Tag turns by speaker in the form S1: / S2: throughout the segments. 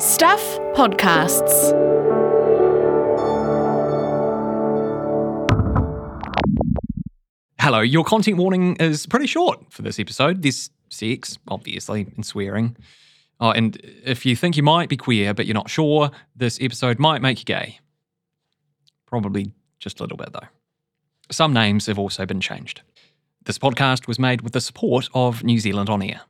S1: Stuff Podcasts.
S2: Hello, your content warning is pretty short for this episode. There's sex, obviously, and swearing. Oh, and if you think you might be queer but you're not sure, this episode might make you gay. Probably just a little bit, though. Some names have also been changed. This podcast was made with the support of New Zealand On Air.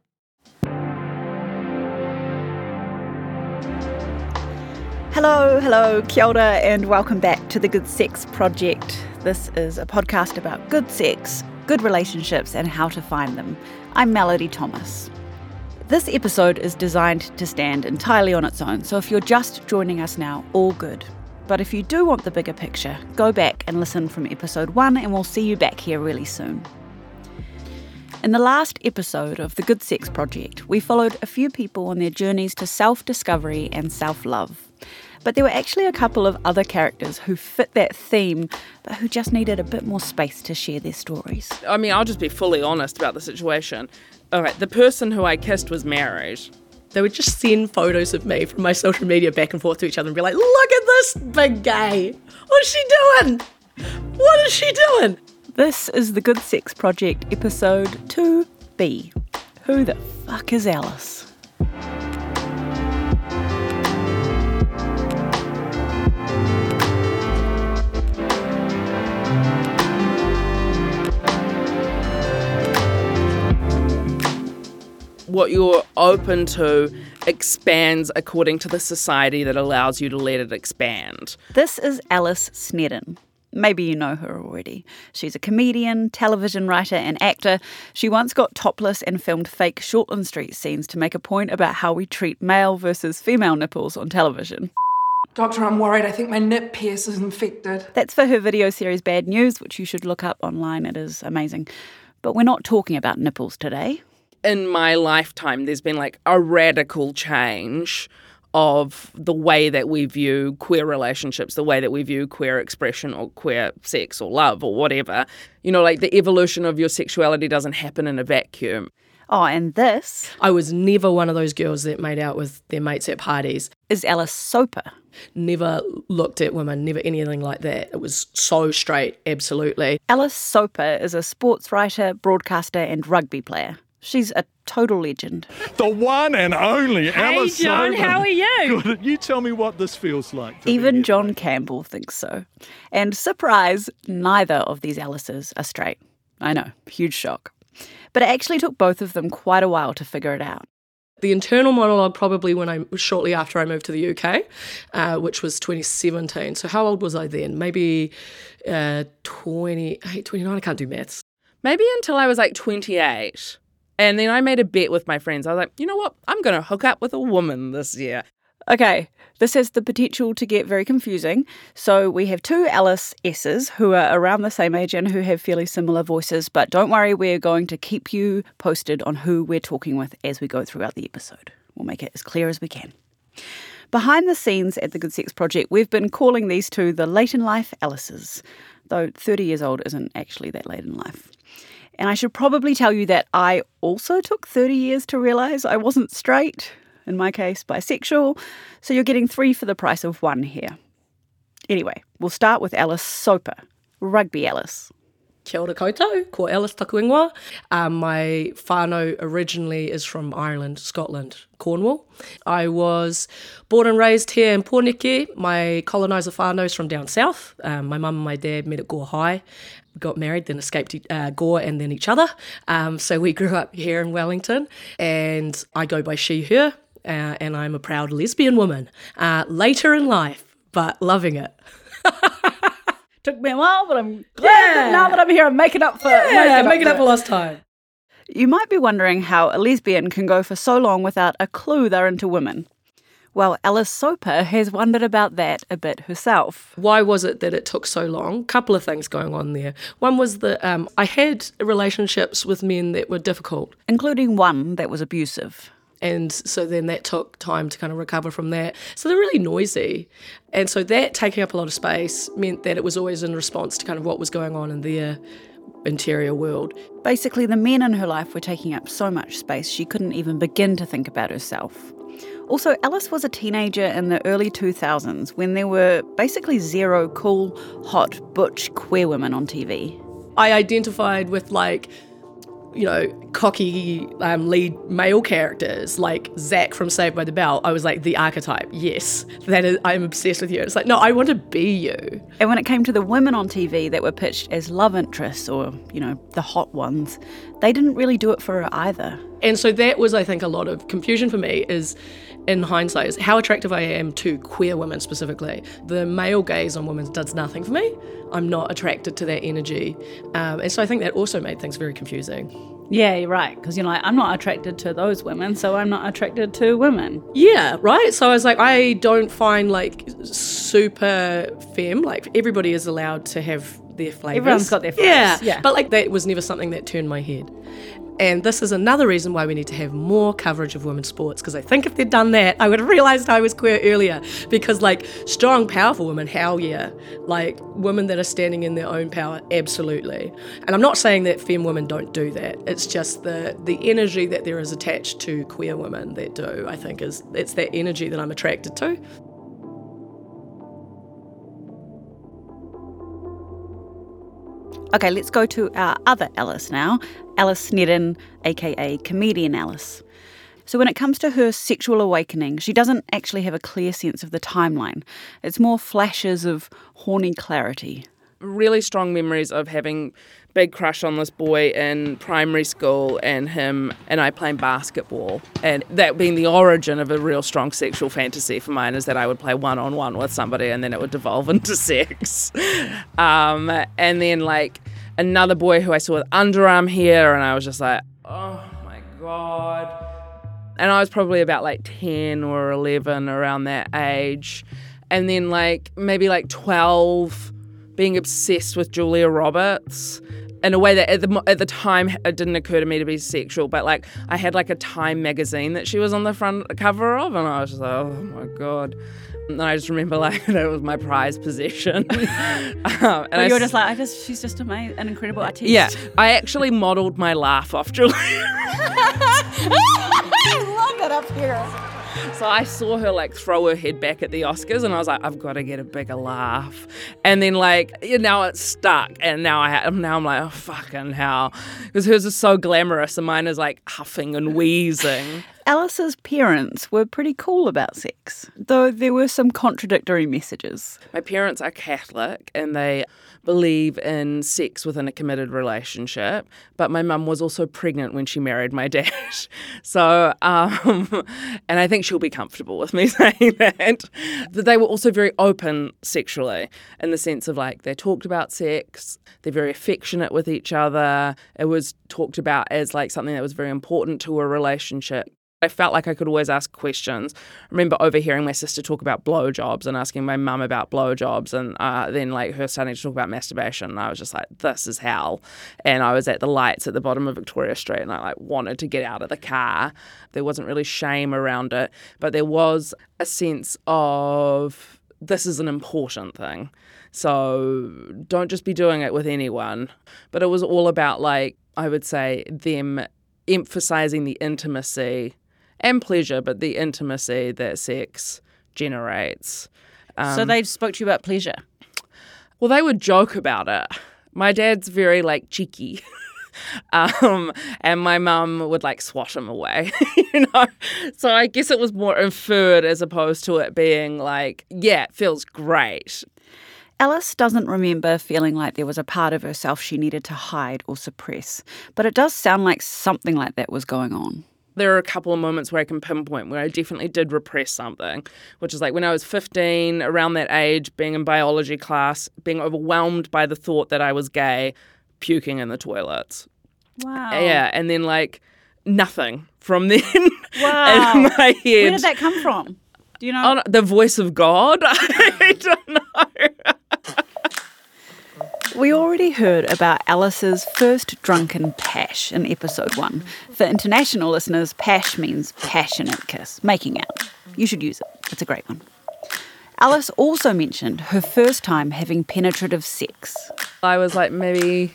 S3: Hello, hello, kia ora, and welcome back to the Good Sex Project. This is a podcast about good sex, good relationships, and how to find them. I'm Melody Thomas. This episode is designed to stand entirely on its own, so if you're just joining us now, all good. But if you do want the bigger picture, go back and listen from episode one, and we'll see you back here really soon. In the last episode of the Good Sex Project, we followed a few people on their journeys to self discovery and self love. But there were actually a couple of other characters who fit that theme, but who just needed a bit more space to share their stories.
S4: I mean, I'll just be fully honest about the situation. All right, the person who I kissed was married.
S5: They would just send photos of me from my social media back and forth to each other and be like, look at this big gay. What's she doing? What is she doing?
S3: This is the Good Sex Project, episode 2B. Who the fuck is Alice?
S4: What you're open to expands according to the society that allows you to let it expand.
S3: This is Alice Snedden. Maybe you know her already. She's a comedian, television writer, and actor. She once got topless and filmed fake Shortland Street scenes to make a point about how we treat male versus female nipples on television.
S6: Doctor, I'm worried. I think my nip pierce is infected.
S3: That's for her video series Bad News, which you should look up online. It is amazing. But we're not talking about nipples today.
S4: In my lifetime, there's been like a radical change of the way that we view queer relationships, the way that we view queer expression or queer sex or love or whatever. You know, like the evolution of your sexuality doesn't happen in a vacuum.
S3: Oh, and this
S5: I was never one of those girls that made out with their mates at parties.
S3: is Alice Soper.
S5: Never looked at women, never anything like that. It was so straight, absolutely.
S3: Alice Soper is a sports writer, broadcaster, and rugby player. She's a total legend.
S7: The one and only Alice Hey,
S8: John,
S7: Soper.
S8: how are you?
S7: Good. You tell me what this feels like.
S3: Even John
S7: today.
S3: Campbell thinks so. And surprise, neither of these Alices are straight. I know, huge shock. But it actually took both of them quite a while to figure it out.
S5: The internal monologue probably when I shortly after I moved to the UK, uh, which was 2017. So how old was I then? Maybe uh, 28, 29. I can't do maths.
S4: Maybe until I was like 28. And then I made a bet with my friends. I was like, you know what? I'm going to hook up with a woman this year.
S3: Okay, this has the potential to get very confusing. So we have two Alice S's who are around the same age and who have fairly similar voices, but don't worry, we're going to keep you posted on who we're talking with as we go throughout the episode. We'll make it as clear as we can. Behind the scenes at the Good Sex Project, we've been calling these two the late in life Alices, though 30 years old isn't actually that late in life. And I should probably tell you that I also took 30 years to realise I wasn't straight, in my case, bisexual, so you're getting three for the price of one here. Anyway, we'll start with Alice Soper, Rugby Alice.
S5: Kia ora koutou, ko Alice Takuingwa. Um, my whānau originally is from Ireland, Scotland, Cornwall. I was born and raised here in Pōneke. My coloniser whānau is from down south. Um, my mum and my dad met at Gore High, got married, then escaped uh, Gore and then each other. Um, so we grew up here in Wellington, and I go by she, her, uh, and I'm a proud lesbian woman. Uh, later in life, but loving it.
S3: Took me a while, but I'm glad that now that I'm here, I'm making up for
S5: Yeah, making up
S3: for
S5: for lost time.
S3: You might be wondering how a lesbian can go for so long without a clue they're into women. Well, Alice Soper has wondered about that a bit herself.
S5: Why was it that it took so long? A Couple of things going on there. One was that um, I had relationships with men that were difficult.
S3: including one that was abusive.
S5: And so then that took time to kind of recover from that. So they're really noisy. And so that taking up a lot of space meant that it was always in response to kind of what was going on in their interior world.
S3: Basically, the men in her life were taking up so much space she couldn't even begin to think about herself. Also, Alice was a teenager in the early 2000s when there were basically zero cool, hot, butch queer women on TV.
S5: I identified with like, you know, cocky um, lead male characters like Zach from Saved by the Bell. I was like the archetype. Yes, that is. I'm obsessed with you. It's like no, I want to be you.
S3: And when it came to the women on TV that were pitched as love interests or, you know, the hot ones, they didn't really do it for her either.
S5: And so that was, I think, a lot of confusion for me is in hindsight is how attractive I am to queer women specifically. The male gaze on women does nothing for me. I'm not attracted to that energy. Um, and so I think that also made things very confusing.
S3: Yeah, you're right. Because you're like, I'm not attracted to those women, so I'm not attracted to women.
S5: Yeah, right? So I was like, I don't find like super femme, like everybody is allowed to have their flavors.
S3: Everyone's got their
S5: Yeah,
S3: flavours, yeah.
S5: But like that was never something that turned my head. And this is another reason why we need to have more coverage of women's sports. Because I think if they'd done that, I would have realised I was queer earlier. Because, like, strong, powerful women, hell yeah. Like, women that are standing in their own power, absolutely. And I'm not saying that femme women don't do that. It's just the the energy that there is attached to queer women that do, I think, is it's that energy that I'm attracted to.
S3: Okay, let's go to our other Alice now, Alice Snedden, aka Comedian Alice. So, when it comes to her sexual awakening, she doesn't actually have a clear sense of the timeline. It's more flashes of horny clarity.
S4: Really strong memories of having big crush on this boy in primary school and him and I playing basketball and that being the origin of a real strong sexual fantasy for mine is that I would play one on one with somebody and then it would devolve into sex um, and then like another boy who I saw with underarm hair and I was just like oh my god and I was probably about like 10 or 11 around that age. And then, like, maybe like 12, being obsessed with Julia Roberts in a way that at the, at the time it didn't occur to me to be sexual. But, like, I had like a Time magazine that she was on the front cover of, and I was just like, oh my God. And I just remember, like, that was my prized possession. um, and I
S3: you're just like, I just, she's just amazing, an incredible artist.
S4: yeah, I actually modeled my laugh off Julia
S3: I love it up here.
S4: So I saw her like throw her head back at the Oscars, and I was like, I've got to get a bigger laugh. And then like you know, now it's stuck, and now I now I'm like, oh fucking hell, because hers is so glamorous, and mine is like huffing and wheezing.
S3: Alice's parents were pretty cool about sex, though there were some contradictory messages.
S4: My parents are Catholic, and they believe in sex within a committed relationship. But my mum was also pregnant when she married my dad, so um, and I think she'll be comfortable with me saying that. But they were also very open sexually in the sense of like they talked about sex, they're very affectionate with each other. It was talked about as like something that was very important to a relationship. I felt like I could always ask questions. I remember overhearing my sister talk about blowjobs and asking my mum about blowjobs, and uh, then like her starting to talk about masturbation. And I was just like, "This is hell." And I was at the lights at the bottom of Victoria Street, and I like wanted to get out of the car. There wasn't really shame around it, but there was a sense of this is an important thing. So don't just be doing it with anyone. But it was all about like I would say them emphasizing the intimacy and pleasure, but the intimacy that sex generates.
S3: so they spoke to you about pleasure.
S4: Well, they would joke about it. My dad's very like cheeky. um, and my mum would like swat him away, you know. So I guess it was more inferred as opposed to it being like, yeah, it feels great.
S3: Alice doesn't remember feeling like there was a part of herself she needed to hide or suppress, but it does sound like something like that was going on.
S4: There are a couple of moments where I can pinpoint where I definitely did repress something, which is like when I was 15, around that age, being in biology class, being overwhelmed by the thought that I was gay, puking in the toilets.
S3: Wow.
S4: Yeah, and then like nothing from then
S3: Wow.
S4: in my head.
S3: Where did that come from? Do you know?
S4: Oh, the voice of God? I don't know.
S3: We already heard about Alice's first drunken pash in episode one. For international listeners, pash means passionate kiss, making out. You should use it, it's a great one. Alice also mentioned her first time having penetrative sex.
S4: I was like maybe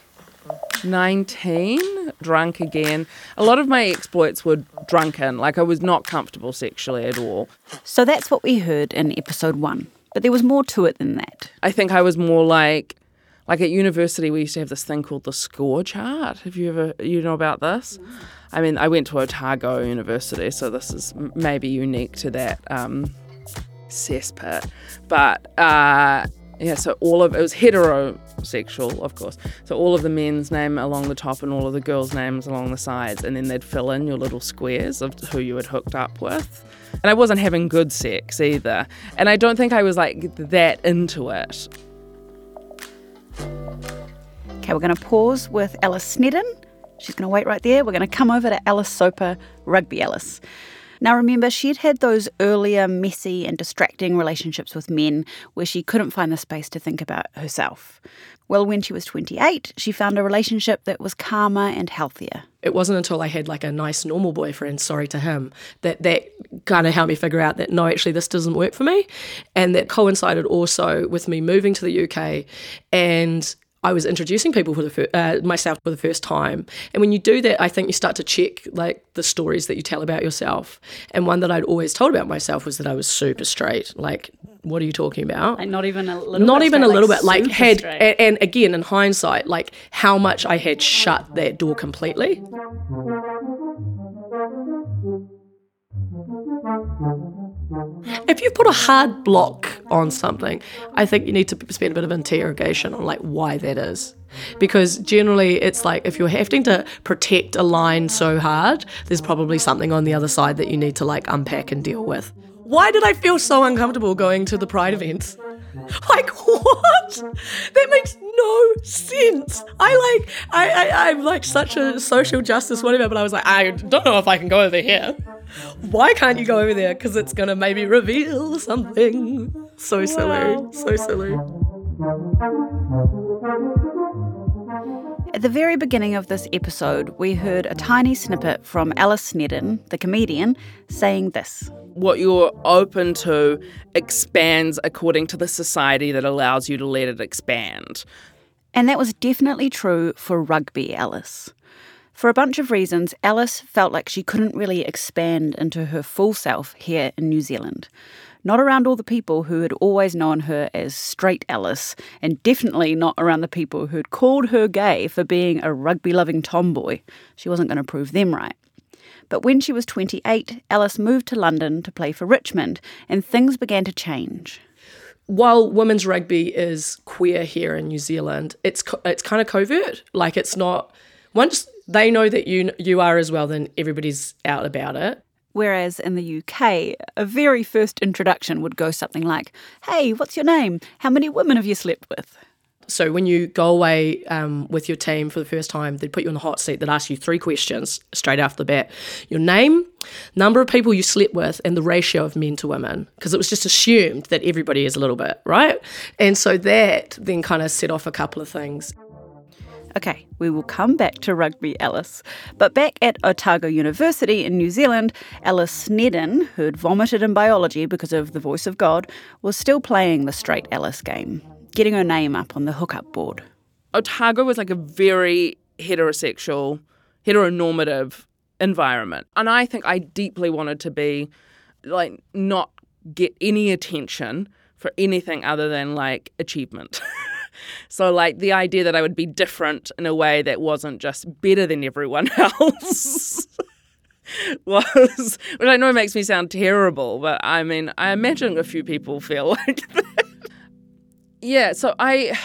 S4: 19, drunk again. A lot of my exploits were drunken. Like I was not comfortable sexually at all.
S3: So that's what we heard in episode one. But there was more to it than that.
S4: I think I was more like like at university we used to have this thing called the score chart. Have you ever you know about this? I mean, I went to Otago University, so this is maybe unique to that um, cesspit. But uh, yeah, so all of it was heterosexual, of course. So all of the men's name along the top and all of the girls' names along the sides, and then they'd fill in your little squares of who you had hooked up with. And I wasn't having good sex either, and I don't think I was like that into it.
S3: Okay, we're going to pause with Alice Snedden. She's going to wait right there. We're going to come over to Alice Soper, Rugby Alice. Now, remember, she'd had those earlier messy and distracting relationships with men where she couldn't find the space to think about herself. Well, when she was 28, she found a relationship that was calmer and healthier.
S5: It wasn't until I had like a nice normal boyfriend, sorry to him, that that kind of helped me figure out that no, actually this doesn't work for me. And that coincided also with me moving to the UK and I was introducing people for the fir- uh, myself for the first time, and when you do that, I think you start to check like the stories that you tell about yourself. And one that I'd always told about myself was that I was super straight. Like, what are you talking about?
S3: Like not even a little
S5: Not
S3: bit
S5: even a little
S3: like
S5: bit. Like had, and, and again in hindsight, like how much I had shut that door completely. If you put a hard block on something, I think you need to spend a bit of interrogation on like why that is. Because generally it's like if you're having to protect a line so hard, there's probably something on the other side that you need to like unpack and deal with. Why did I feel so uncomfortable going to the pride events? Like what? That makes no sense. I like I, I I'm like such a social justice whatever, but I was like I don't know if I can go over here. Why can't you go over there? Because it's gonna maybe reveal something. So silly, so silly.
S3: At the very beginning of this episode, we heard a tiny snippet from Alice Snedden, the comedian, saying this.
S4: What you're open to expands according to the society that allows you to let it expand.
S3: And that was definitely true for rugby Alice. For a bunch of reasons, Alice felt like she couldn't really expand into her full self here in New Zealand. Not around all the people who had always known her as straight Alice, and definitely not around the people who'd called her gay for being a rugby loving tomboy. She wasn't going to prove them right. But when she was 28, Alice moved to London to play for Richmond, and things began to change.
S5: while women's rugby is queer here in New Zealand, it's it's kind of covert. Like it's not once they know that you you are as well, then everybody's out about it.
S3: Whereas in the UK, a very first introduction would go something like, Hey, what's your name? How many women have you slept with?
S5: So when you go away um, with your team for the first time, they'd put you on the hot seat. They'd ask you three questions straight off the bat: your name, number of people you slept with, and the ratio of men to women. Because it was just assumed that everybody is a little bit right, and so that then kind of set off a couple of things.
S3: Okay, we will come back to rugby Alice. But back at Otago University in New Zealand, Alice Snedden, who'd vomited in biology because of the voice of God, was still playing the straight Alice game, getting her name up on the hookup board.
S4: Otago was like a very heterosexual, heteronormative environment. And I think I deeply wanted to be like not get any attention for anything other than like achievement. so like the idea that I would be different in a way that wasn't just better than everyone else. was which I know makes me sound terrible, but I mean I imagine a few people feel like that. Yeah, so I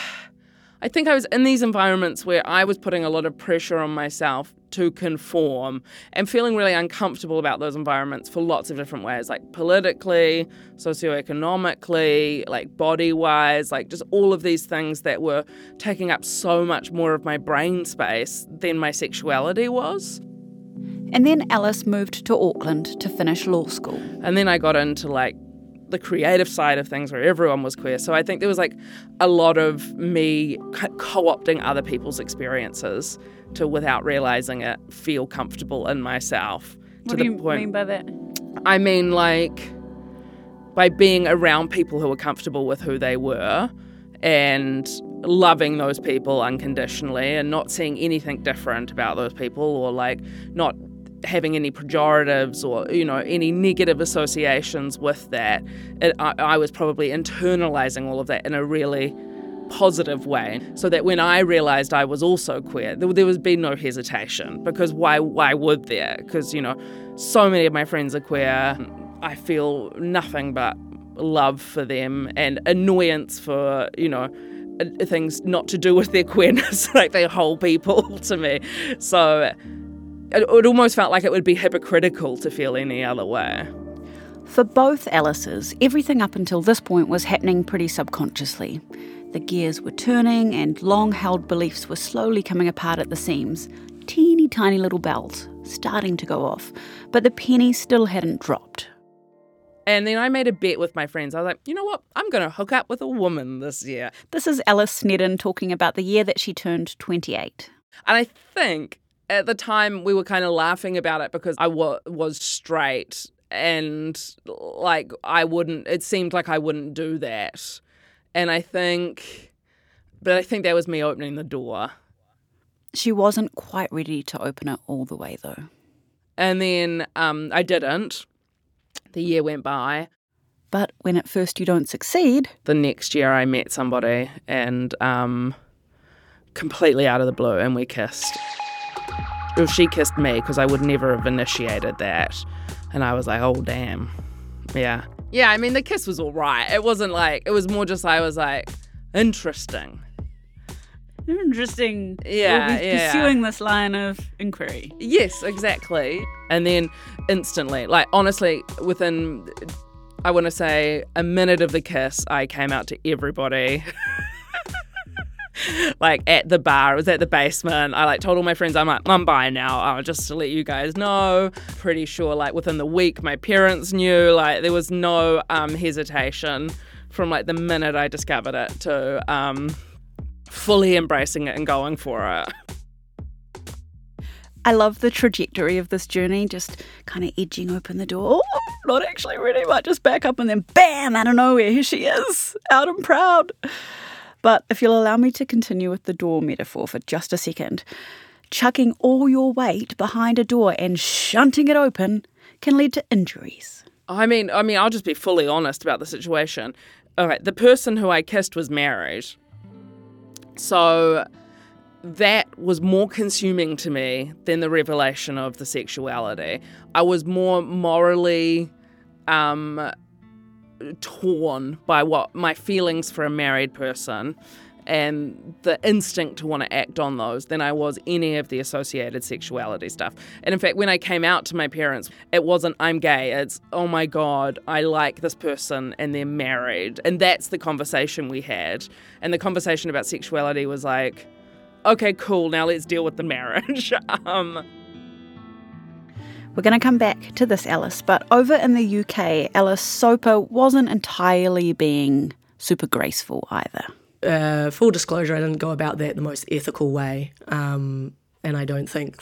S4: I think I was in these environments where I was putting a lot of pressure on myself to conform and feeling really uncomfortable about those environments for lots of different ways, like politically, socioeconomically, like body wise, like just all of these things that were taking up so much more of my brain space than my sexuality was.
S3: And then Alice moved to Auckland to finish law school.
S4: And then I got into like the creative side of things where everyone was queer. So I think there was like a lot of me co opting other people's experiences to, without realizing it, feel comfortable in myself. to the point.
S3: Mean by that?
S4: I mean, like, by being around people who were comfortable with who they were and loving those people unconditionally and not seeing anything different about those people or like not having any pejoratives or you know any negative associations with that it, I, I was probably internalizing all of that in a really positive way so that when I realized I was also queer there, there was be no hesitation because why why would there? Because you know so many of my friends are queer. I feel nothing but love for them and annoyance for you know things not to do with their queerness like they're whole people to me. So it, it almost felt like it would be hypocritical to feel any other way
S3: For both Alice's, everything up until this point was happening pretty subconsciously. The gears were turning, and long held beliefs were slowly coming apart at the seams. Teeny tiny little bells starting to go off, but the penny still hadn't dropped.
S4: and then I made a bet with my friends I was like you know what I'm gonna hook up with a woman this year
S3: This is Alice Snedden talking about the year that she turned 28.
S4: And I think at the time we were kind of laughing about it because I wa- was straight and like I wouldn't, it seemed like I wouldn't do that. And I think, but I think that was me opening the door.
S3: She wasn't quite ready to open it all the way, though.
S4: And then um, I didn't. The year went by.
S3: But when at first you don't succeed,
S4: The next year I met somebody and um, completely out of the blue and we kissed. Well, she kissed me because I would never have initiated that. And I was like, oh, damn. Yeah. Yeah, I mean, the kiss was all right. It wasn't like, it was more just, I was like, interesting.
S3: interesting.
S4: Yeah,
S3: we'll be
S4: yeah.
S3: pursuing this line of inquiry.
S4: Yes, exactly. And then instantly, like, honestly, within, I want to say, a minute of the kiss, I came out to everybody. like at the bar, it was at the basement. I like told all my friends, I'm like, I'm buying now. Oh, just to let you guys know. Pretty sure, like within the week, my parents knew. Like there was no um, hesitation from like the minute I discovered it to um, fully embracing it and going for it.
S3: I love the trajectory of this journey, just kind of edging open the door. Oh, not actually ready, but just back up and then bam, out of nowhere, here she is, out and proud. But if you'll allow me to continue with the door metaphor for just a second, chucking all your weight behind a door and shunting it open can lead to injuries.
S4: I mean, I mean, I'll just be fully honest about the situation. All right, the person who I kissed was married, so that was more consuming to me than the revelation of the sexuality. I was more morally um, torn by what my feelings for a married person and the instinct to want to act on those than I was any of the associated sexuality stuff. And in fact, when I came out to my parents, it wasn't I'm gay, it's oh my god, I like this person and they're married. And that's the conversation we had. And the conversation about sexuality was like, okay, cool, now let's deal with the marriage. um,
S3: We're going to come back to this Alice, but over in the UK, Alice Soper wasn't entirely being super graceful either.
S5: uh, full disclosure, I didn't go about that the most ethical way. Um, and I don't think,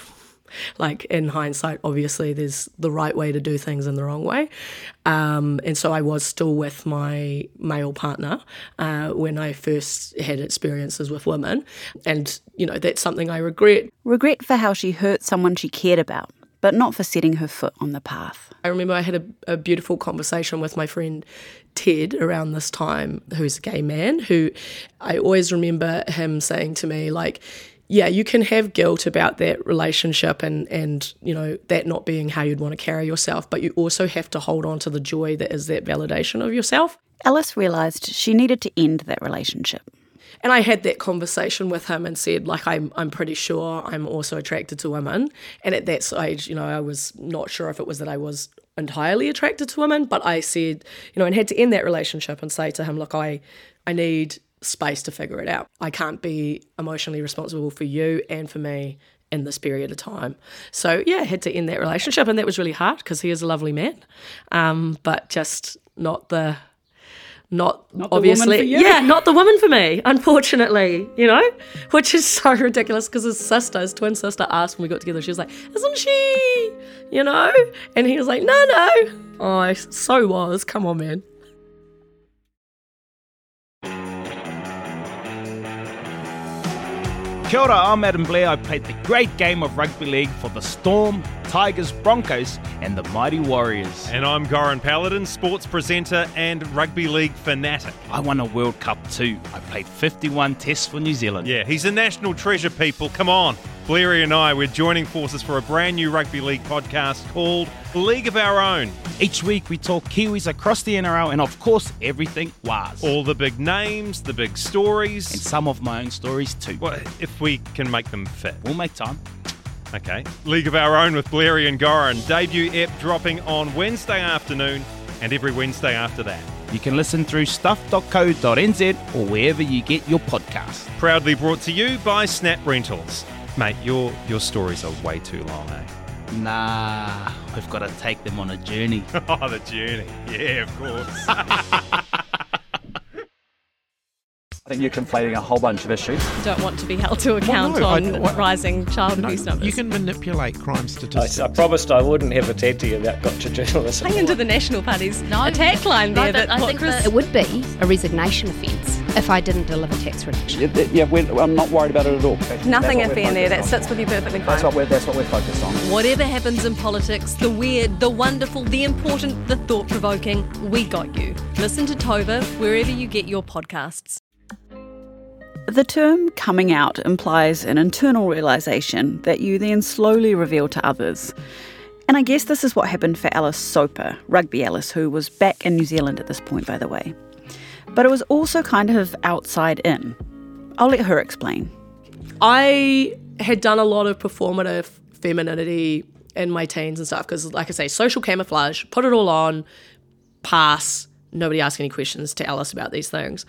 S5: like, in hindsight, obviously, there's the right way to do things and the wrong way. Um, and so I was still with my male partner uh, when I first had experiences with women. And, you know, that's something I regret.
S3: Regret for how she hurt someone she cared about, but not for setting her foot on the path.
S5: I remember I had a, a beautiful conversation with my friend Ted around this time, who's a gay man, who I always remember him saying to me, like, yeah, you can have guilt about that relationship and, and you know, that not being how you'd want to carry yourself, but you also have to hold on to the joy that is that validation of yourself.
S3: Alice realised she needed to end that relationship.
S5: And I had that conversation with him and said, like, I'm, I'm pretty sure I'm also attracted to women. And at that stage, you know, I was not sure if it was that I was entirely attracted to women, but I said, you know, and had to end that relationship and say to him, look, I, I need space to figure it out. I can't be emotionally responsible for you and for me in this period of time. So yeah, I had to end that relationship, and that was really hard because he is a lovely man, um, but just not the not,
S3: the woman
S5: obviously
S3: for you.
S5: yeah not the woman for me unfortunately you know? Which is so ridiculous because his sister his twin sister asked when we got together she was like isn't she? You know? And he was like no no. Oh I so was. Come on man.
S8: Kia ora, I'm Adam Blair. I played the great game of rugby league for the Storm, Tigers, Broncos, and the Mighty Warriors.
S9: And I'm Goran Paladin, sports presenter and rugby league fanatic.
S8: I won a World Cup too. I played 51 tests for New Zealand.
S9: Yeah, he's a national treasure, people. Come on. Blairy and I, we're joining forces for a brand new rugby league podcast called League of Our Own.
S8: Each week we talk Kiwis across the NRL and, of course, everything was.
S9: All the big names, the big stories.
S8: And some of my own stories too.
S9: Well, if we can make them fit.
S8: We'll make time.
S9: Okay. League of Our Own with Blairy and Goran. Debut ep dropping on Wednesday afternoon and every Wednesday after that.
S8: You can listen through stuff.co.nz or wherever you get your podcast.
S9: Proudly brought to you by Snap Rentals. Mate, your your stories are way too long, eh?
S8: Nah, we've got to take them on a journey.
S9: oh, the journey. Yeah, of course.
S10: I think you're conflating a whole bunch of issues.
S11: Don't want to be held to account
S12: no,
S11: on
S12: I- what-
S11: rising child abuse numbers.
S12: You can manipulate crime statistics.
S13: I promised I wouldn't have a ted to you about gotcha journalism.
S11: Hang into the National Party's attack line there.
S14: No,
S11: that
S14: but I think
S11: Chris-
S14: that it would be a resignation offence if I didn't deliver tax reduction.
S10: Yeah, yeah, we're, I'm not worried about it at all. That's
S11: Nothing
S10: what
S11: iffy in there. That sits with you perfectly fine.
S10: That's what we're that's what we're focused on.
S11: Whatever happens in politics, the weird, the wonderful, the important, the thought provoking, we got you. Listen to Tova wherever you get your podcasts.
S3: The term coming out implies an internal realization that you then slowly reveal to others. And I guess this is what happened for Alice Soper, Rugby Alice, who was back in New Zealand at this point, by the way. But it was also kind of outside in. I'll let her explain.
S5: I had done a lot of performative femininity in my teens and stuff because, like I say, social camouflage, put it all on, pass, nobody ask any questions to Alice about these things.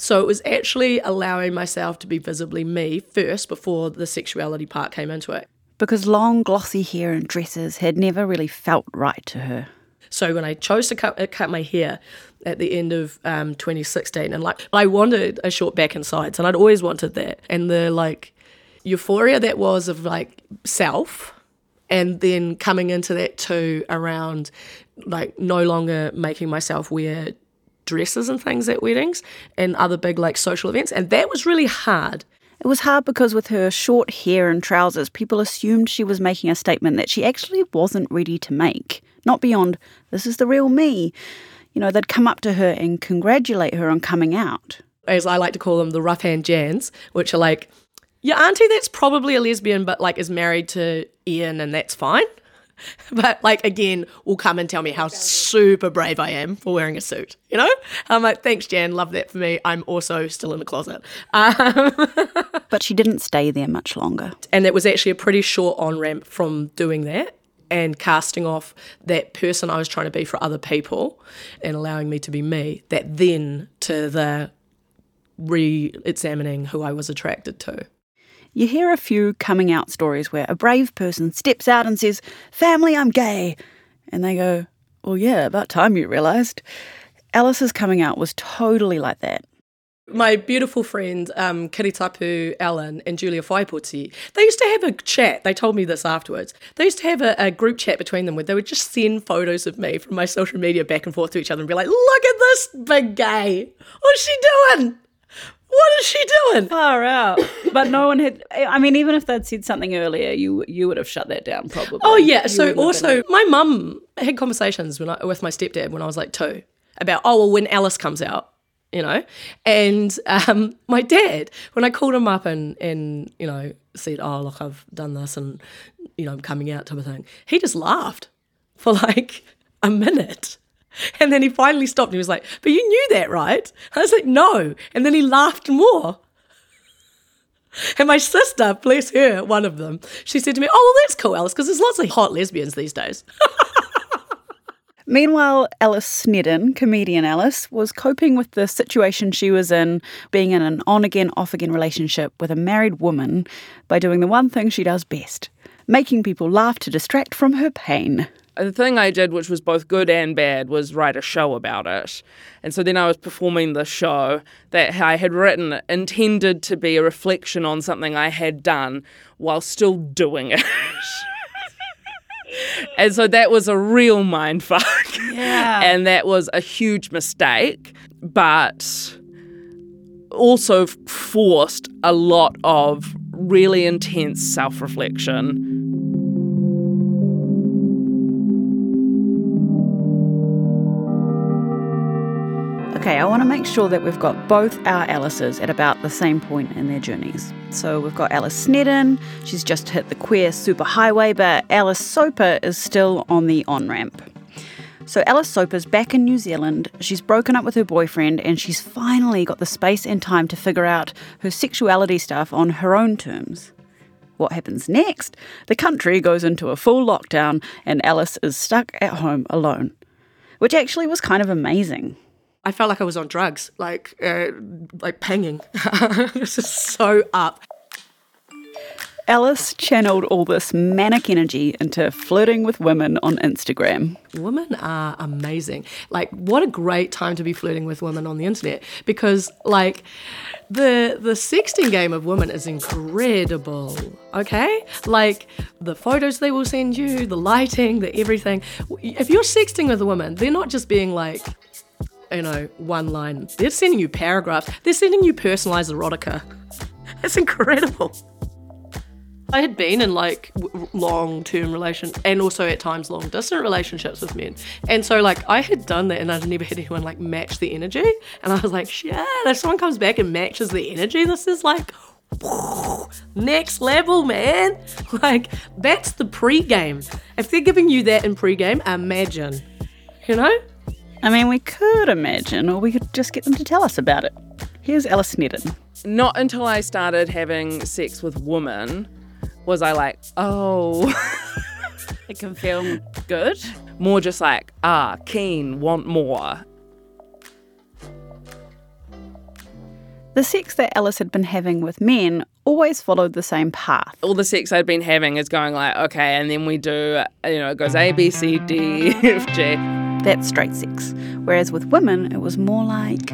S5: So it was actually allowing myself to be visibly me first before the sexuality part came into it.
S3: Because long, glossy hair and dresses had never really felt right to her.
S5: So when I chose to cut, uh, cut my hair at the end of um, 2016, and like I wanted a short back and sides, and I'd always wanted that, and the like euphoria that was of like self, and then coming into that too around like no longer making myself wear dresses and things at weddings and other big like social events, and that was really hard.
S3: It was hard because with her short hair and trousers, people assumed she was making a statement that she actually wasn't ready to make. Not beyond, this is the real me. You know, they'd come up to her and congratulate her on coming out.
S5: as I like to call them, the rough hand Jans, which are like, your auntie that's probably a lesbian, but like is married to Ian, and that's fine. But like again, will come and tell me how super brave I am for wearing a suit. You know, I'm like, thanks, Jan, love that for me. I'm also still in the closet. Um,
S3: But she didn't stay there much longer.
S5: and it was actually a pretty short on ramp from doing that and casting off that person I was trying to be for other people and allowing me to be me. That then to the re-examining who I was attracted to.
S3: You hear a few coming out stories where a brave person steps out and says, Family, I'm gay. And they go, Well, yeah, about time you realised. Alice's coming out was totally like that.
S5: My beautiful friend, um, Kiritapu Allan and Julia Whaipooti, they used to have a chat. They told me this afterwards. They used to have a, a group chat between them where they would just send photos of me from my social media back and forth to each other and be like, look at this big gay. What's she doing? What is she doing?
S3: Far out. But no one had. I mean, even if they'd said something earlier, you you would have shut that down probably.
S5: Oh yeah.
S3: You
S5: So also, my mum had conversations when I, with my stepdad when I was like two about oh well when Alice comes out, you know, and um, my dad when I called him up and and you know said oh look I've done this and you know I'm coming out type of thing, he just laughed for like a minute. And then he finally stopped and he was like, But you knew that, right? I was like, No. And then he laughed more. And my sister, bless her, one of them, she said to me, Oh, well, that's cool, Alice, because there's lots of hot lesbians these days.
S3: Meanwhile, Alice Snedden, comedian Alice, was coping with the situation she was in, being in an on again, off again relationship with a married woman, by doing the one thing she does best making people laugh to distract from her pain.
S4: The thing I did, which was both good and bad, was write a show about it. And so then I was performing the show that I had written, intended to be a reflection on something I had done while still doing it. and so that was a real mind fuck.
S3: Yeah.
S4: and that was a huge mistake, but also forced a lot of really intense self reflection.
S3: Okay, I want to make sure that we've got both our Alices at about the same point in their journeys. So we've got Alice Snedden, she's just hit the queer superhighway, but Alice Soper is still on the on ramp. So Alice Soper's back in New Zealand, she's broken up with her boyfriend, and she's finally got the space and time to figure out her sexuality stuff on her own terms. What happens next? The country goes into a full lockdown, and Alice is stuck at home alone, which actually was kind of amazing.
S5: I felt like I was on drugs, like uh, like panging. this is so up.
S3: Alice channeled all this manic energy into flirting with women on Instagram.
S5: Women are amazing. Like, what a great time to be flirting with women on the internet because, like, the the sexting game of women is incredible. Okay, like the photos they will send you, the lighting, the everything. If you're sexting with a woman, they're not just being like, you know, one line. They're sending you paragraphs. They're sending you personalized erotica. It's incredible. I had been in like long term relation and also at times long distance relationships with men. And so like I had done that and I'd never had anyone like match the energy. And I was like, shit, if someone comes back and matches the energy, this is like next level, man. Like that's the pre-game. If they're giving you that in pre-game, imagine. You know?
S3: I mean, we could imagine, or we could just get them to tell us about it. Here's Alice Snedden.
S4: Not until I started having sex with women was I like, oh.
S3: it can feel good.
S4: More just like, ah, keen, want more.
S3: The sex that Alice had been having with men always followed the same path.
S4: All the sex I'd been having is going like, okay, and then we do, you know, it goes A, B, C, D, F, G.
S3: That's straight sex. Whereas with women, it was more like.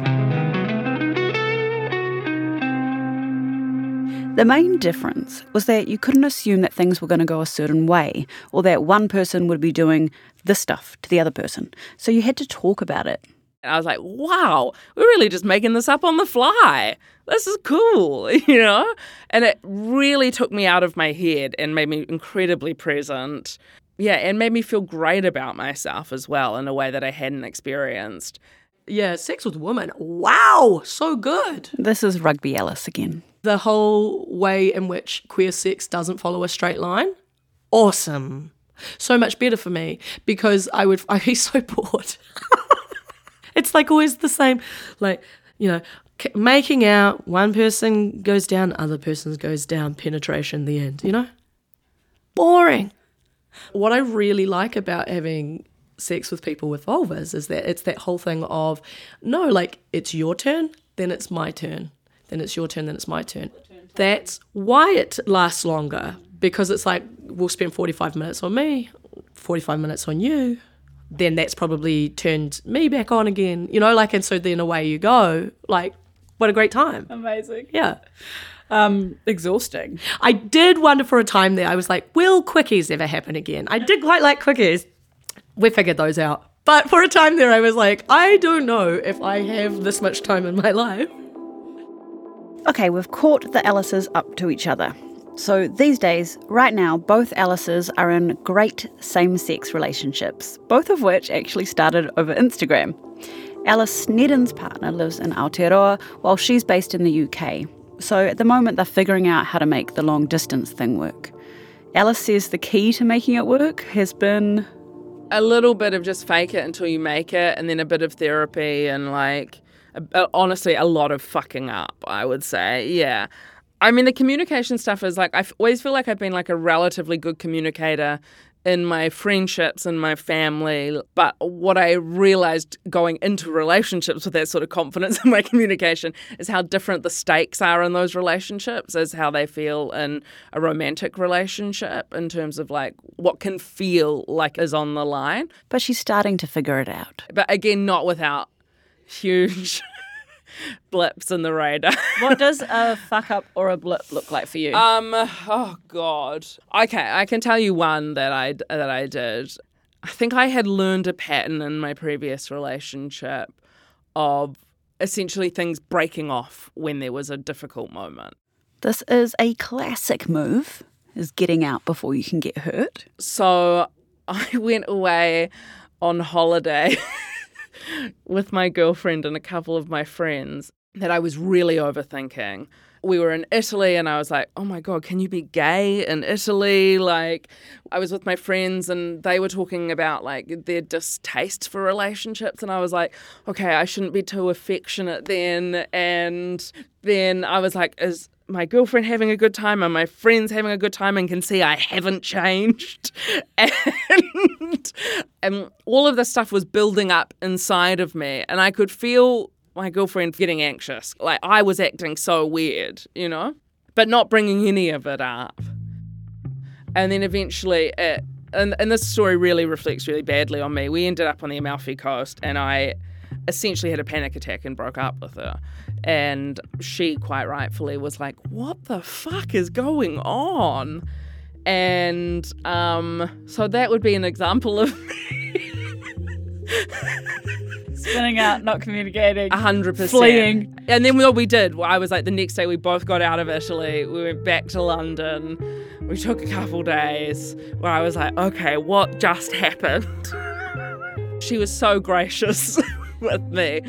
S3: The main difference was that you couldn't assume that things were going to go a certain way, or that one person would be doing this stuff to the other person. So you had to talk about it.
S4: And I was like, wow, we're really just making this up on the fly. This is cool, you know? And it really took me out of my head and made me incredibly present. Yeah, and made me feel great about myself as well in a way that I hadn't experienced.
S5: Yeah, sex with women. Wow, so good.
S3: This is Rugby Alice again.
S5: The whole way in which queer sex doesn't follow a straight line. Awesome. So much better for me because I would I'd be so bored. it's like always the same like, you know, making out, one person goes down, other person goes down, penetration, the end, you know? Boring. What I really like about having sex with people with vulvas is that it's that whole thing of no, like it's your turn, then it's my turn, then it's your turn, then it's my turn. That's why it lasts longer because it's like we'll spend 45 minutes on me, 45 minutes on you, then that's probably turned me back on again, you know, like, and so then away you go. Like, what a great time.
S3: Amazing.
S5: Yeah.
S3: Um, exhausting.
S5: I did wonder for a time there, I was like, will quickies ever happen again? I did quite like quickies. We figured those out. But for a time there, I was like, I don't know if I have this much time in my life.
S3: Okay, we've caught the Alices up to each other. So these days, right now, both Alices are in great same sex relationships, both of which actually started over Instagram. Alice Snedden's partner lives in Aotearoa while she's based in the UK. So at the moment, they're figuring out how to make the long distance thing work. Alice says the key to making it work has been
S4: a little bit of just fake it until you make it, and then a bit of therapy, and like, honestly, a lot of fucking up, I would say. Yeah. I mean, the communication stuff is like, I always feel like I've been like a relatively good communicator in my friendships and my family. But what I realized going into relationships with that sort of confidence in my communication is how different the stakes are in those relationships, as how they feel in a romantic relationship in terms of like what can feel like is on the line.
S3: But she's starting to figure it out.
S4: But again, not without huge. blips in the radar.
S3: what does a fuck up or a blip look like for you?
S4: Um. Oh God. Okay, I can tell you one that I that I did. I think I had learned a pattern in my previous relationship of essentially things breaking off when there was a difficult moment.
S3: This is a classic move, is getting out before you can get hurt.
S4: So I went away on holiday with my girlfriend and a couple of my friends that I was really overthinking. We were in Italy and I was like, oh my God, can you be gay in Italy? Like, I was with my friends and they were talking about like their distaste for relationships. And I was like, okay, I shouldn't be too affectionate then. And then I was like, is my girlfriend having a good time and my friends having a good time and can see I haven't changed. And, and all of this stuff was building up inside of me. And I could feel my girlfriend getting anxious. Like I was acting so weird, you know, but not bringing any of it up. And then eventually it, and, and this story really reflects really badly on me. We ended up on the Amalfi Coast and I essentially had a panic attack and broke up with her. And she quite rightfully was like, What the fuck is going on? And um, so that would be an example of
S3: Spinning out, not communicating.
S4: A hundred percent.
S3: Fleeing.
S4: And then what we did, I was like, the next day we both got out of Italy. We went back to London. We took a couple days where I was like, okay, what just happened? she was so gracious with me.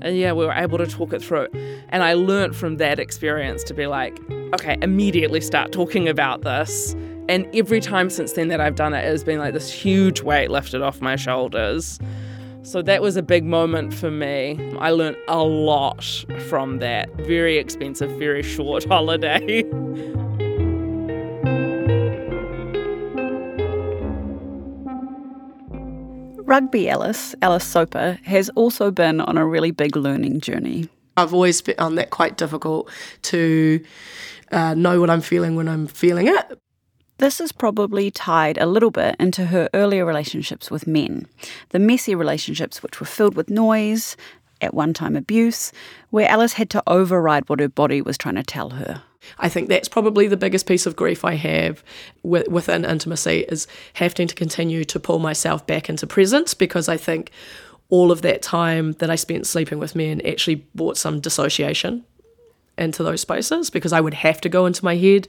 S4: And yeah, we were able to talk it through. And I learned from that experience to be like, okay, immediately start talking about this. And every time since then that I've done it, it has been like this huge weight lifted off my shoulders. So that was a big moment for me. I learned a lot from that very expensive, very short holiday.
S3: Rugby Alice, Alice Soper, has also been on a really big learning journey.
S5: I've always found that quite difficult to uh, know what I'm feeling when I'm feeling it.
S3: This is probably tied a little bit into her earlier relationships with men, the messy relationships which were filled with noise, at one time abuse, where Alice had to override what her body was trying to tell her.
S5: I think that's probably the biggest piece of grief I have with, within intimacy is having to continue to pull myself back into presence because I think all of that time that I spent sleeping with men actually brought some dissociation into those spaces because I would have to go into my head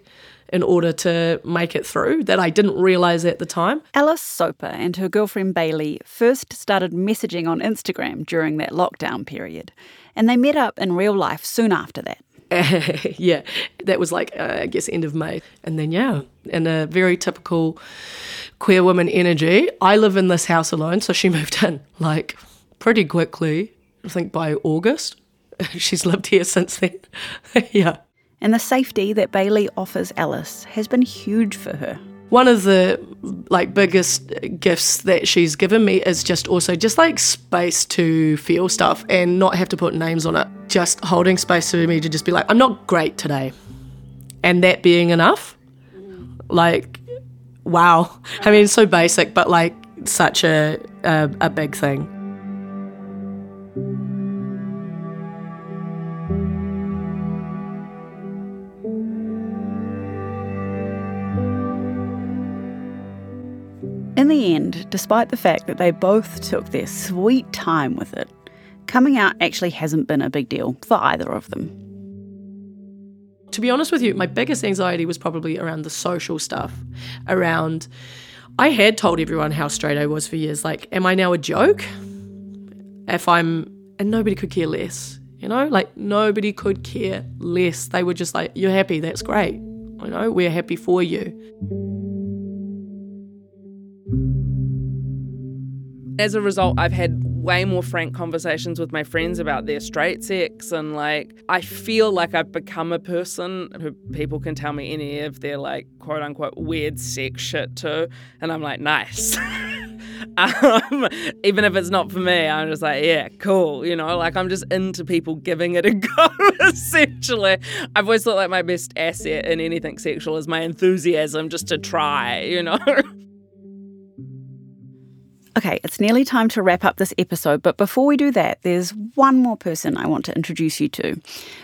S5: in order to make it through that I didn't realize at the time.
S3: Alice Soper and her girlfriend Bailey first started messaging on Instagram during that lockdown period, and they met up in real life soon after that.
S5: yeah, that was like, uh, I guess, end of May. And then, yeah, in a very typical queer woman energy, I live in this house alone, so she moved in like pretty quickly, I think by August. She's lived here since then. yeah
S3: and the safety that Bailey offers Alice has been huge for her.
S5: One of the like biggest gifts that she's given me is just also just like space to feel stuff and not have to put names on it. Just holding space for me to just be like, I'm not great today. And that being enough. Like, wow. I mean, so basic, but like such a, a, a big thing.
S3: The end, despite the fact that they both took their sweet time with it, coming out actually hasn't been a big deal for either of them.
S5: To be honest with you, my biggest anxiety was probably around the social stuff. Around, I had told everyone how straight I was for years. Like, am I now a joke? If I'm, and nobody could care less, you know? Like, nobody could care less. They were just like, you're happy, that's great. You know, we're happy for you.
S4: As a result, I've had way more frank conversations with my friends about their straight sex, and like, I feel like I've become a person who people can tell me any of their like quote unquote weird sex shit to, and I'm like, nice. um, even if it's not for me, I'm just like, yeah, cool. You know, like I'm just into people giving it a go, essentially. I've always thought like my best asset in anything sexual is my enthusiasm just to try, you know?
S3: Okay, it's nearly time to wrap up this episode, but before we do that, there's one more person I want to introduce you to.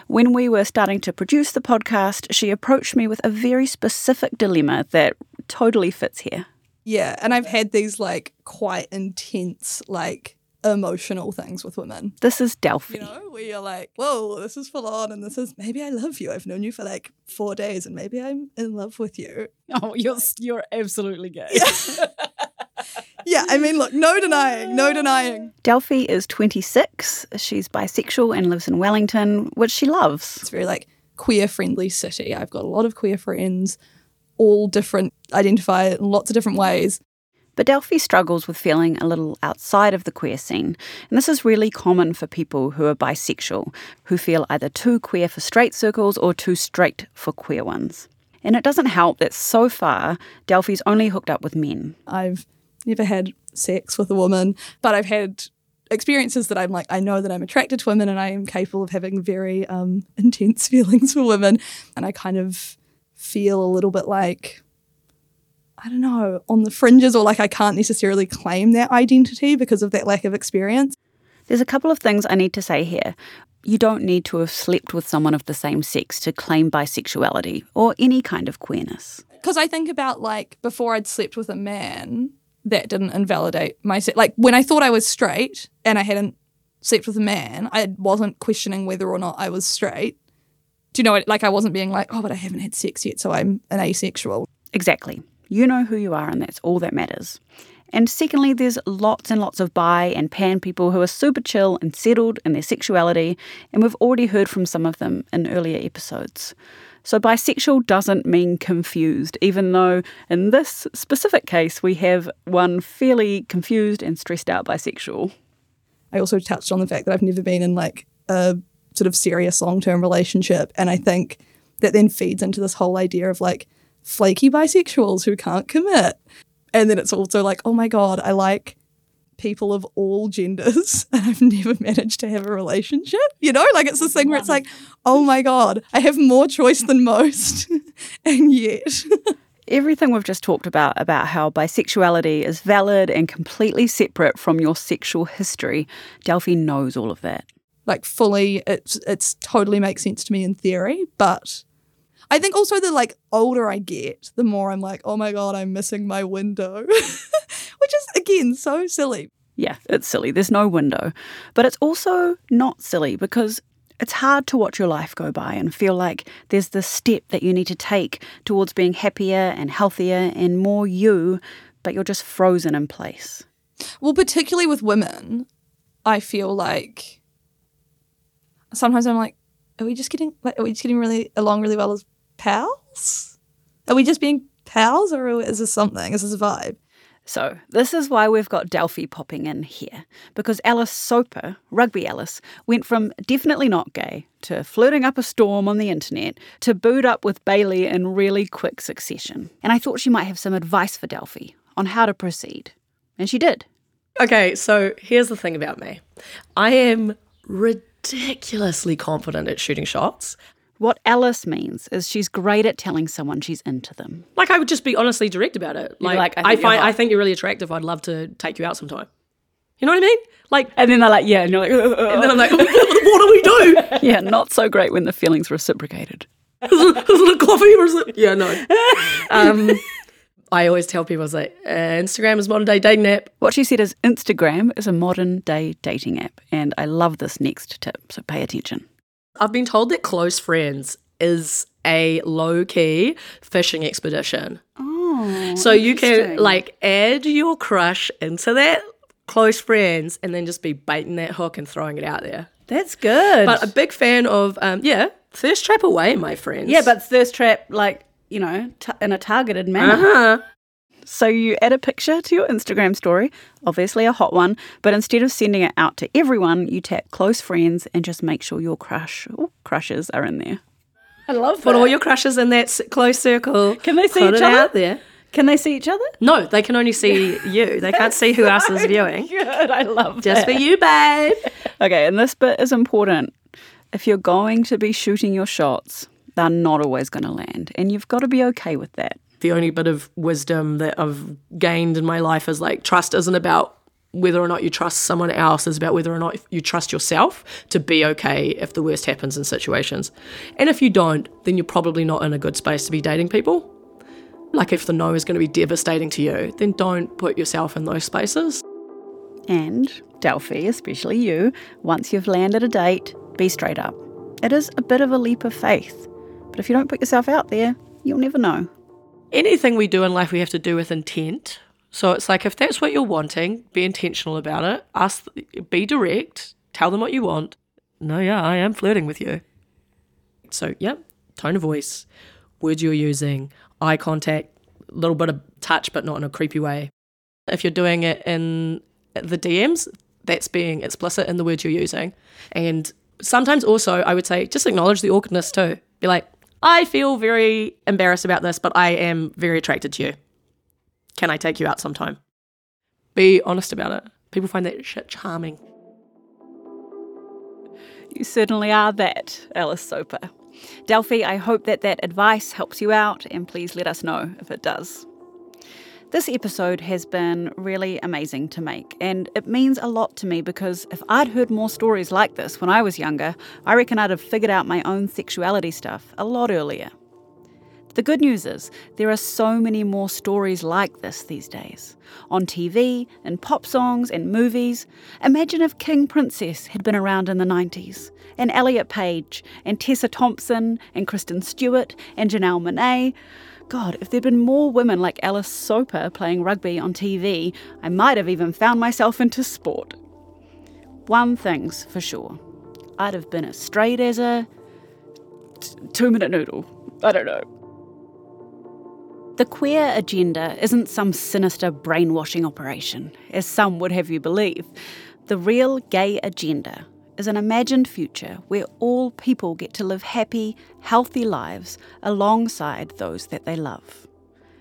S3: When we were starting to produce the podcast, she approached me with a very specific dilemma that totally fits here.
S12: Yeah, and I've had these like quite intense, like emotional things with women.
S3: This is Delphi.
S12: You know, where you're like, whoa, this is full on, and this is maybe I love you. I've known you for like four days, and maybe I'm in love with you.
S15: Oh, you're you're absolutely gay.
S12: Yeah, I mean, look, no denying, no denying.
S3: Delphi is 26. She's bisexual and lives in Wellington, which she loves.
S12: It's very like queer friendly city. I've got a lot of queer friends, all different, identify in lots of different ways.
S3: But Delphi struggles with feeling a little outside of the queer scene. And this is really common for people who are bisexual, who feel either too queer for straight circles or too straight for queer ones. And it doesn't help that so far, Delphi's only hooked up with men.
S12: I've never had sex with a woman, but I've had experiences that I'm like, I know that I'm attracted to women and I am capable of having very um, intense feelings for women. And I kind of feel a little bit like, I don't know, on the fringes, or like I can't necessarily claim that identity because of that lack of experience.
S3: There's a couple of things I need to say here. You don't need to have slept with someone of the same sex to claim bisexuality or any kind of queerness.
S12: Because I think about like before I'd slept with a man, that didn't invalidate my se- like when I thought I was straight and I hadn't slept with a man, I wasn't questioning whether or not I was straight. Do you know? Like I wasn't being like, oh, but I haven't had sex yet, so I'm an asexual.
S3: Exactly. You know who you are, and that's all that matters. And secondly, there's lots and lots of bi and pan people who are super chill and settled in their sexuality, and we've already heard from some of them in earlier episodes. So, bisexual doesn't mean confused, even though in this specific case we have one fairly confused and stressed out bisexual.
S12: I also touched on the fact that I've never been in like a sort of serious long term relationship. And I think that then feeds into this whole idea of like flaky bisexuals who can't commit. And then it's also like, oh my God, I like people of all genders and I've never managed to have a relationship. You know, like it's this thing where it's like, oh my God, I have more choice than most. and yet.
S3: Everything we've just talked about, about how bisexuality is valid and completely separate from your sexual history, Delphi knows all of that.
S12: Like fully, it's it's totally makes sense to me in theory, but I think also the like older I get, the more I'm like, oh my god, I'm missing my window, which is again so silly.
S3: Yeah, it's silly. There's no window, but it's also not silly because it's hard to watch your life go by and feel like there's this step that you need to take towards being happier and healthier and more you, but you're just frozen in place.
S12: Well, particularly with women, I feel like sometimes I'm like, are we just getting like, are we just getting really along really well as pals? Are we just being pals, or is this something? Is this a vibe?
S3: So, this is why we've got Delphi popping in here, because Alice Soper, Rugby Alice, went from definitely not gay to flirting up a storm on the internet to boot up with Bailey in really quick succession. And I thought she might have some advice for Delphi on how to proceed. And she did.
S5: Okay, so here's the thing about me I am ridiculously confident at shooting shots.
S3: What Alice means is she's great at telling someone she's into them.
S5: Like I would just be honestly direct about it. Like,
S3: like, "I
S5: I,
S3: think you're
S5: find. I think you're really attractive. I'd love to take you out sometime. You know what I mean? Like,
S3: and then they're like, yeah, and you're like,
S5: and then I'm like, what do we do?
S3: yeah, not so great when the feelings reciprocated.
S5: is, it, is it a coffee or is it? Yeah, no. Um, I always tell people, I was like, uh, Instagram is modern day dating app.
S3: What she said is Instagram is a modern day dating app, and I love this next tip, so pay attention.
S5: I've been told that close friends is a low key fishing expedition.
S3: Oh,
S5: so you can like add your crush into that close friends and then just be baiting that hook and throwing it out there.
S3: That's good.
S5: But a big fan of, um, yeah, thirst trap away, my friends.
S3: Yeah, but thirst trap, like, you know, t- in a targeted manner.
S5: Uh-huh.
S3: So you add a picture to your Instagram story, obviously a hot one, but instead of sending it out to everyone, you tap close friends and just make sure your crush or crushes are in there.
S5: I love that. Put all your crushes in that close circle.
S3: Can they see
S5: Put
S3: each other?
S5: out there.
S3: Can they see each other?
S5: No, they can only see you. They can't see who else is viewing.
S3: Good, I love
S5: Just
S3: that.
S5: for you, babe.
S3: Okay, and this bit is important. If you're going to be shooting your shots, they're not always going to land, and you've got to be okay with that.
S5: The only bit of wisdom that I've gained in my life is like trust isn't about whether or not you trust someone else is about whether or not you trust yourself to be okay if the worst happens in situations. And if you don't, then you're probably not in a good space to be dating people. Like if the no is going to be devastating to you, then don't put yourself in those spaces.
S3: And, Delphi, especially you, once you've landed a date, be straight up. It is a bit of a leap of faith, but if you don't put yourself out there, you'll never know.
S5: Anything we do in life, we have to do with intent. So it's like if that's what you're wanting, be intentional about it. Ask, be direct. Tell them what you want. No, yeah, I am flirting with you. So, yep, tone of voice, words you're using, eye contact, a little bit of touch, but not in a creepy way. If you're doing it in the DMs, that's being explicit in the words you're using. And sometimes also, I would say, just acknowledge the awkwardness too. Be like, I feel very embarrassed about this, but I am very attracted to you. Can I take you out sometime? Be honest about it. People find that shit charming.
S3: You certainly are that, Alice Soper. Delphi, I hope that that advice helps you out, and please let us know if it does. This episode has been really amazing to make, and it means a lot to me because if I'd heard more stories like this when I was younger, I reckon I'd have figured out my own sexuality stuff a lot earlier. The good news is there are so many more stories like this these days. On TV, in pop songs and movies. Imagine if King Princess had been around in the 90s, and Elliot Page, and Tessa Thompson, and Kristen Stewart, and Janelle Monáe. God, if there'd been more women like Alice Soper playing rugby on TV, I might have even found myself into sport. One thing's for sure I'd have been as straight as a t- two minute noodle. I don't know. The queer agenda isn't some sinister brainwashing operation, as some would have you believe. The real gay agenda is an imagined future where all people get to live happy, healthy lives alongside those that they love.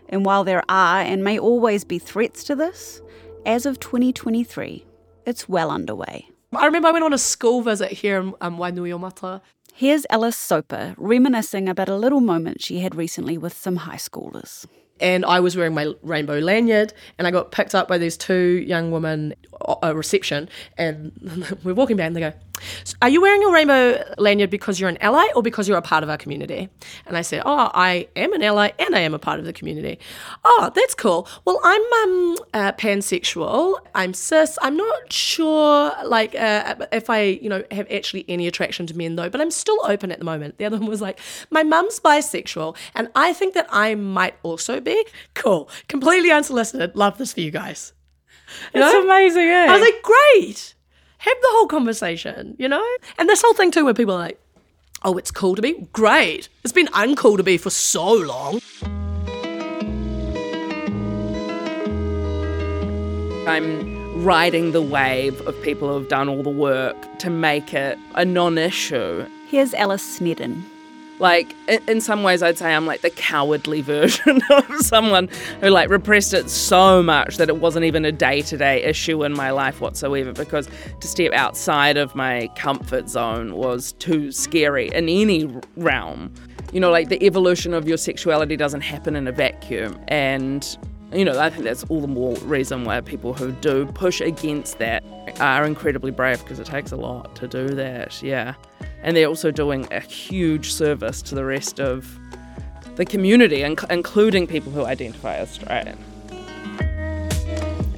S3: And while there are and may always be threats to this, as of 2023, it's well underway.
S5: I remember I went on a school visit here in um, Wainuiomata.
S3: Here's Alice Soper reminiscing about a little moment she had recently with some high schoolers
S5: and I was wearing my rainbow lanyard, and I got picked up by these two young women at a reception, and we're walking back, and they go, "Are you wearing a rainbow lanyard because you're an ally or because you're a part of our community?" And I said, "Oh, I am an ally, and I am a part of the community." Oh, that's cool. Well, I'm um uh, pansexual. I'm cis. I'm not sure, like, uh, if I, you know, have actually any attraction to men though, but I'm still open at the moment. The other one was like, "My mum's bisexual, and I think that I might also." be? Cool. Completely unsolicited. Love this for you guys.
S15: You it's know? amazing, eh?
S5: I was like, great. Have the whole conversation, you know? And this whole thing too where people are like, oh, it's cool to be? Great. It's been uncool to be for so long.
S4: I'm riding the wave of people who have done all the work to make it a non issue.
S3: Here's Alice Snedden,
S4: like in, some ways i'd say i'm like the cowardly version of someone who like repressed it so much that it wasn't even a day-to-day issue in my life whatsoever because to step outside of my comfort zone was too scary in any realm. You know like the evolution of your sexuality doesn't happen in a vacuum and you know, I think that's all the more reason why people who do push against that are incredibly brave because it takes a lot to do that, yeah and they're also doing a huge service to the rest of the community, inc- including people who identify as straight.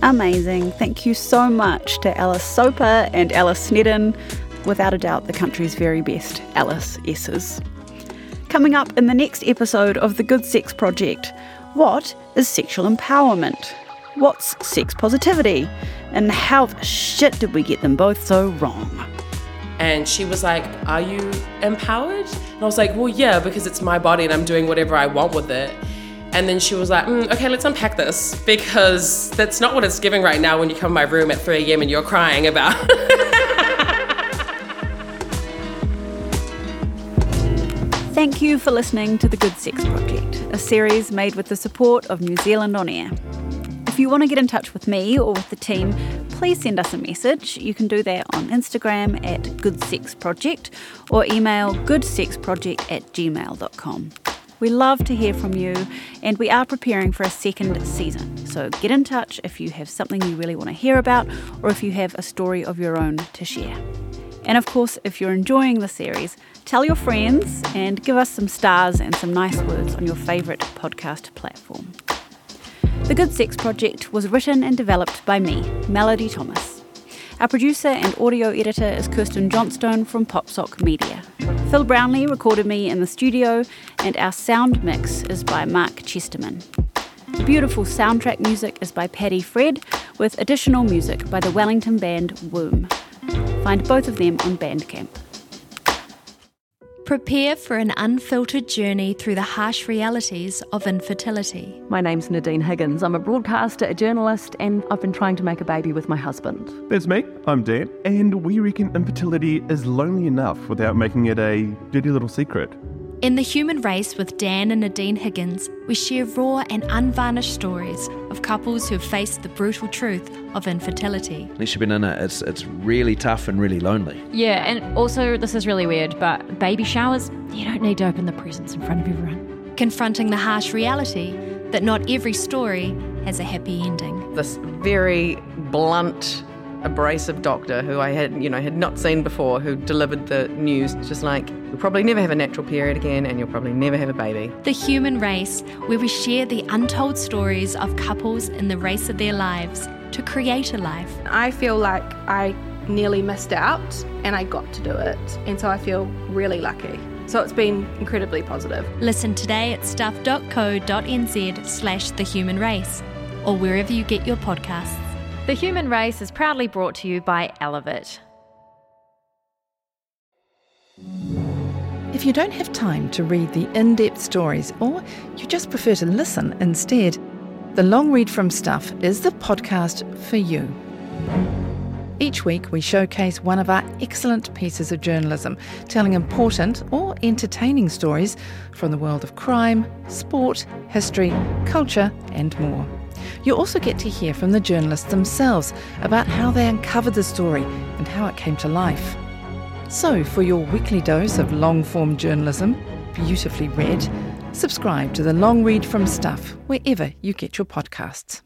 S3: Amazing. Thank you so much to Alice Soper and Alice Snedden, without a doubt the country's very best Alice S's. Coming up in the next episode of the Good Sex Project, what is sexual empowerment? What's sex positivity? And how the shit did we get them both so wrong?
S16: And she was like, Are you empowered? And I was like, Well, yeah, because it's my body and I'm doing whatever I want with it. And then she was like, mm, Okay, let's unpack this because that's not what it's giving right now when you come to my room at 3 a.m. and you're crying about.
S3: Thank you for listening to The Good Sex Project, a series made with the support of New Zealand On Air. If you want to get in touch with me or with the team, please send us a message. You can do that on Instagram at Good Sex Project or email goodsexproject at gmail.com. We love to hear from you, and we are preparing for a second season. So get in touch if you have something you really want to hear about or if you have a story of your own to share. And of course, if you're enjoying the series, tell your friends and give us some stars and some nice words on your favourite podcast platform. The Good Sex Project was written and developed by me, Melody Thomas. Our producer and audio editor is Kirsten Johnstone from Popsock Media. Phil Brownlee recorded me in the studio, and our sound mix is by Mark Chesterman. Beautiful soundtrack music is by Paddy Free, with additional music by the Wellington band Womb. Find both of them on Bandcamp.
S11: Prepare for an unfiltered journey through the harsh realities of infertility.
S17: My name's Nadine Higgins. I'm a broadcaster, a journalist, and I've been trying to make a baby with my husband.
S18: That's me. I'm Dan, and we reckon infertility is lonely enough without making it a dirty little secret.
S11: In The Human Race with Dan and Nadine Higgins, we share raw and unvarnished stories of couples who have faced the brutal truth of infertility.
S19: Unless you've been in it, it's, it's really tough and really lonely.
S20: Yeah, and also, this is really weird, but baby showers, you don't need to open the presents in front of everyone.
S11: Confronting the harsh reality that not every story has a happy ending.
S21: This very blunt abrasive doctor who I had, you know, had not seen before, who delivered the news, just like, you'll probably never have a natural period again and you'll probably never have a baby.
S11: The Human Race, where we share the untold stories of couples in the race of their lives to create a life.
S22: I feel like I nearly missed out and I got to do it. And so I feel really lucky. So it's been incredibly positive.
S11: Listen today at stuff.co.nz slash the human race or wherever you get your podcasts.
S20: The Human Race is proudly brought to you by Elevate.
S23: If you don't have time to read the in depth stories or you just prefer to listen instead, the Long Read from Stuff is the podcast for you. Each week, we showcase one of our excellent pieces of journalism, telling important or entertaining stories from the world of crime, sport, history, culture, and more. You also get to hear from the journalists themselves about how they uncovered the story and how it came to life. So, for your weekly dose of long form journalism, beautifully read, subscribe to the Long Read from Stuff wherever you get your podcasts.